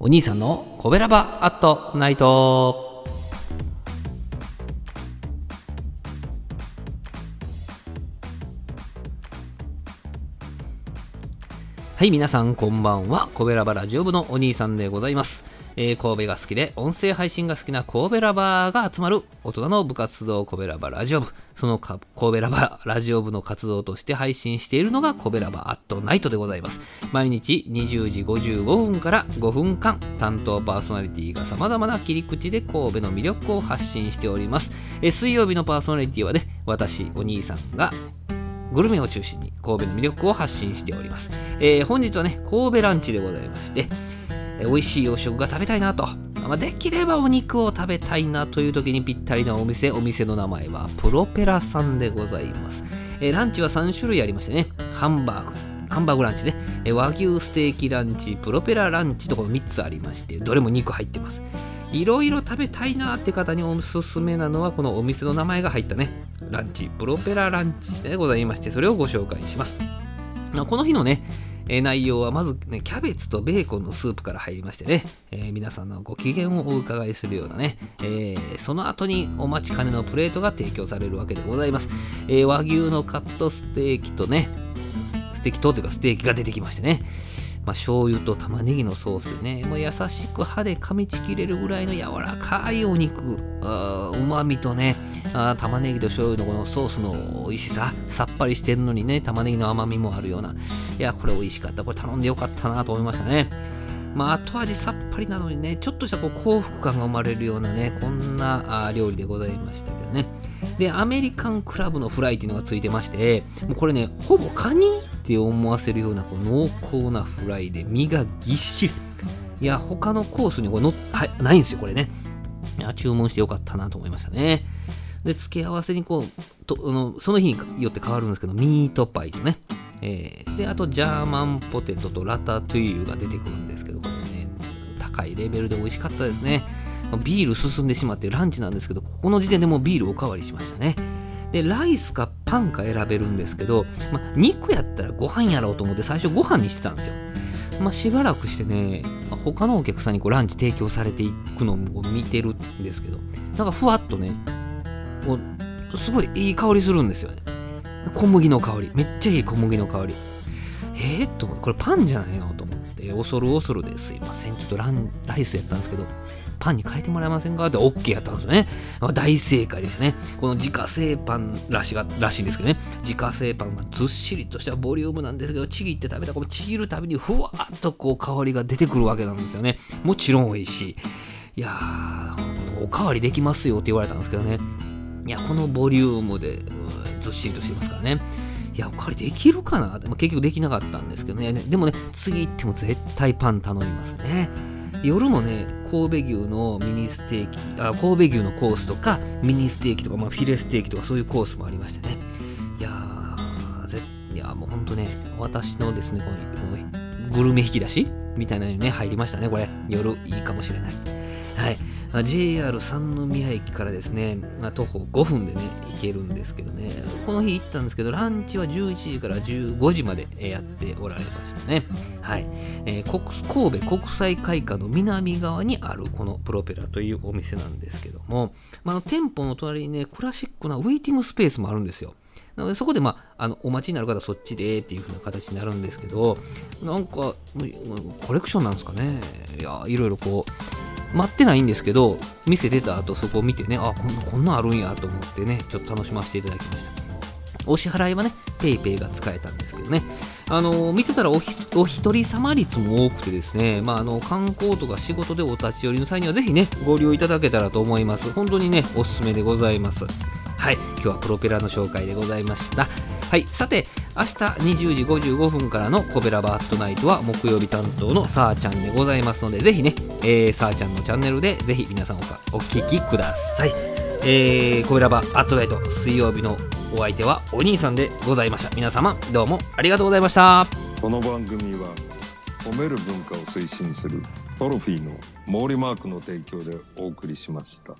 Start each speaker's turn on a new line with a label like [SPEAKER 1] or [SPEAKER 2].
[SPEAKER 1] お兄さんのコベラバアットナイト。はい、皆さんこんばんは。コベラバラジオ部のお兄さんでございます。えー神戸が好きで音声配信が好きな神戸ラバーが集まる大人の部活動神戸ラバラジオ部。その神戸ラバラジオ部の活動として配信しているのが神戸ラバーアットナイトでございます。毎日20時55分から5分間、担当パーソナリティが様々な切り口で神戸の魅力を発信しております。えー水曜日のパーソナリティはね、私、お兄さんがグルメを中心に神戸の魅力を発信しております。えー本日はね、神戸ランチでございまして、え美味しい洋食が食べたいなと、まあ、できればお肉を食べたいなという時にぴったりなお店、お店の名前はプロペラさんでございます。えランチは3種類ありましてね、ハンバーグ、ハンバーグランチね、和牛ステーキランチ、プロペラランチとこの3つありまして、どれも肉入ってます。いろいろ食べたいなって方におすすめなのはこのお店の名前が入ったね。ランチプロペラランチでございましてそれをご紹介します。この日のねえー内容はまずねキャベツとベーコンのスープから入りましてね、えー皆さんのご機嫌をお伺いするようなね、えーその後にお待ちかねのプレートが提供されるわけでございます、え和牛のカットステーキとねステーキとというかステーキが出てきましてね。まあ、醤油と玉ねぎのソースでね、もう優しく歯で噛みちぎれるぐらいの柔らかいお肉、うまみとねあ、玉ねぎと醤油のこのソースの美味しさ、さっぱりしてるのにね、玉ねぎの甘みもあるような、いや、これ美味しかった、これ頼んでよかったなと思いましたね。まあ、後味さっぱりなのにね、ちょっとしたこう幸福感が生まれるようなね、こんな料理でございましたけどね。で、アメリカンクラブのフライっていうのがついてまして、もうこれね、ほぼカニって思わせるようなこう濃厚なフライで身がぎっしり。いや、他のコースにこれのはないんですよ、これね。いや、注文してよかったなと思いましたね。で、付け合わせにこう、とあのその日によって変わるんですけど、ミートパイとね、えーで、あとジャーマンポテトとラタトゥイユが出てくるんですけど、これね、高いレベルで美味しかったですね。ビール進んでしまってランチなんですけど、ここの時点でもうビールおかわりしましたね。で、ライスかパンか選べるんですけど、ま、肉やったらご飯やろうと思って最初ご飯にしてたんですよ。まあ、しばらくしてね、まあ他のお客さんにこうランチ提供されていくのを見てるんですけど、なんかふわっとね、こうすごいいい香りするんですよね。小麦の香り。めっちゃいい小麦の香り。えー、っと思って、これパンじゃないのと思って、恐る恐るですいません。ちょっとランライスやったんですけど、パンに変えてもらえませんか？って OK やったんですよね。まあ大正解ですね。この自家製パンらしがらしいんですけどね。自家製パンがずっしりとしたボリュームなんですけど、ちぎって食べたこのちぎるたびにふわっとこう香りが出てくるわけなんですよね。もちろん美味しい。いやー、おかわりできますよって言われたんですけどね。いや、このボリュームで、ずっしりとしてますからね。いや、おかわりできるかな？まあ結局できなかったんですけどね。でもね、次行っても絶対パン頼みますね。夜もね、神戸牛のミニステーキ、あ神戸牛のコースとか、ミニステーキとか、まあ、フィレステーキとか、そういうコースもありましてね。いやー、ぜいやもうほんとね、私のですね、このこのグルメ引き出しみたいなのにね、入りましたね、これ。夜いいかもしれない。はい。JR 三宮駅からですね、徒歩5分でね、行けるんですけどね、この日行ったんですけど、ランチは11時から15時までやっておられましたね。はい。えー神戸国際会館の南側にあるこのプロペラというお店なんですけども、まあ、店舗の隣にね、クラシックなウェイティングスペースもあるんですよ。なのでそこで、まあ、あのお待ちになる方はそっちでっていう風な形になるんですけど、なんか、コレクションなんですかね。いや、いろいろこう、待ってないんですけど、店出た後そこを見てね、あ、こんな、こんなんあるんやと思ってね、ちょっと楽しませていただきました。お支払いはね、PayPay が使えたんですけどね。あの、見てたらおひお一人様率も多くてですね、まあ、あの、観光とか仕事でお立ち寄りの際にはぜひね、ご利用いただけたらと思います。本当にね、おすすめでございます。はい、今日はプロペラの紹介でございました。はい、さて、明日20時55分からのコベラバーットナイトは木曜日担当のさーちゃんでございますので、ぜひね、えー、さーちゃんのチャンネルでぜひ皆さんおお聞きください。えー、コベラバアットナイト水曜日のお相手はお兄さんでございました。皆様どうもありがとうございました。
[SPEAKER 2] この番組は褒める文化を推進するトロフィーの毛利マークの提供でお送りしました。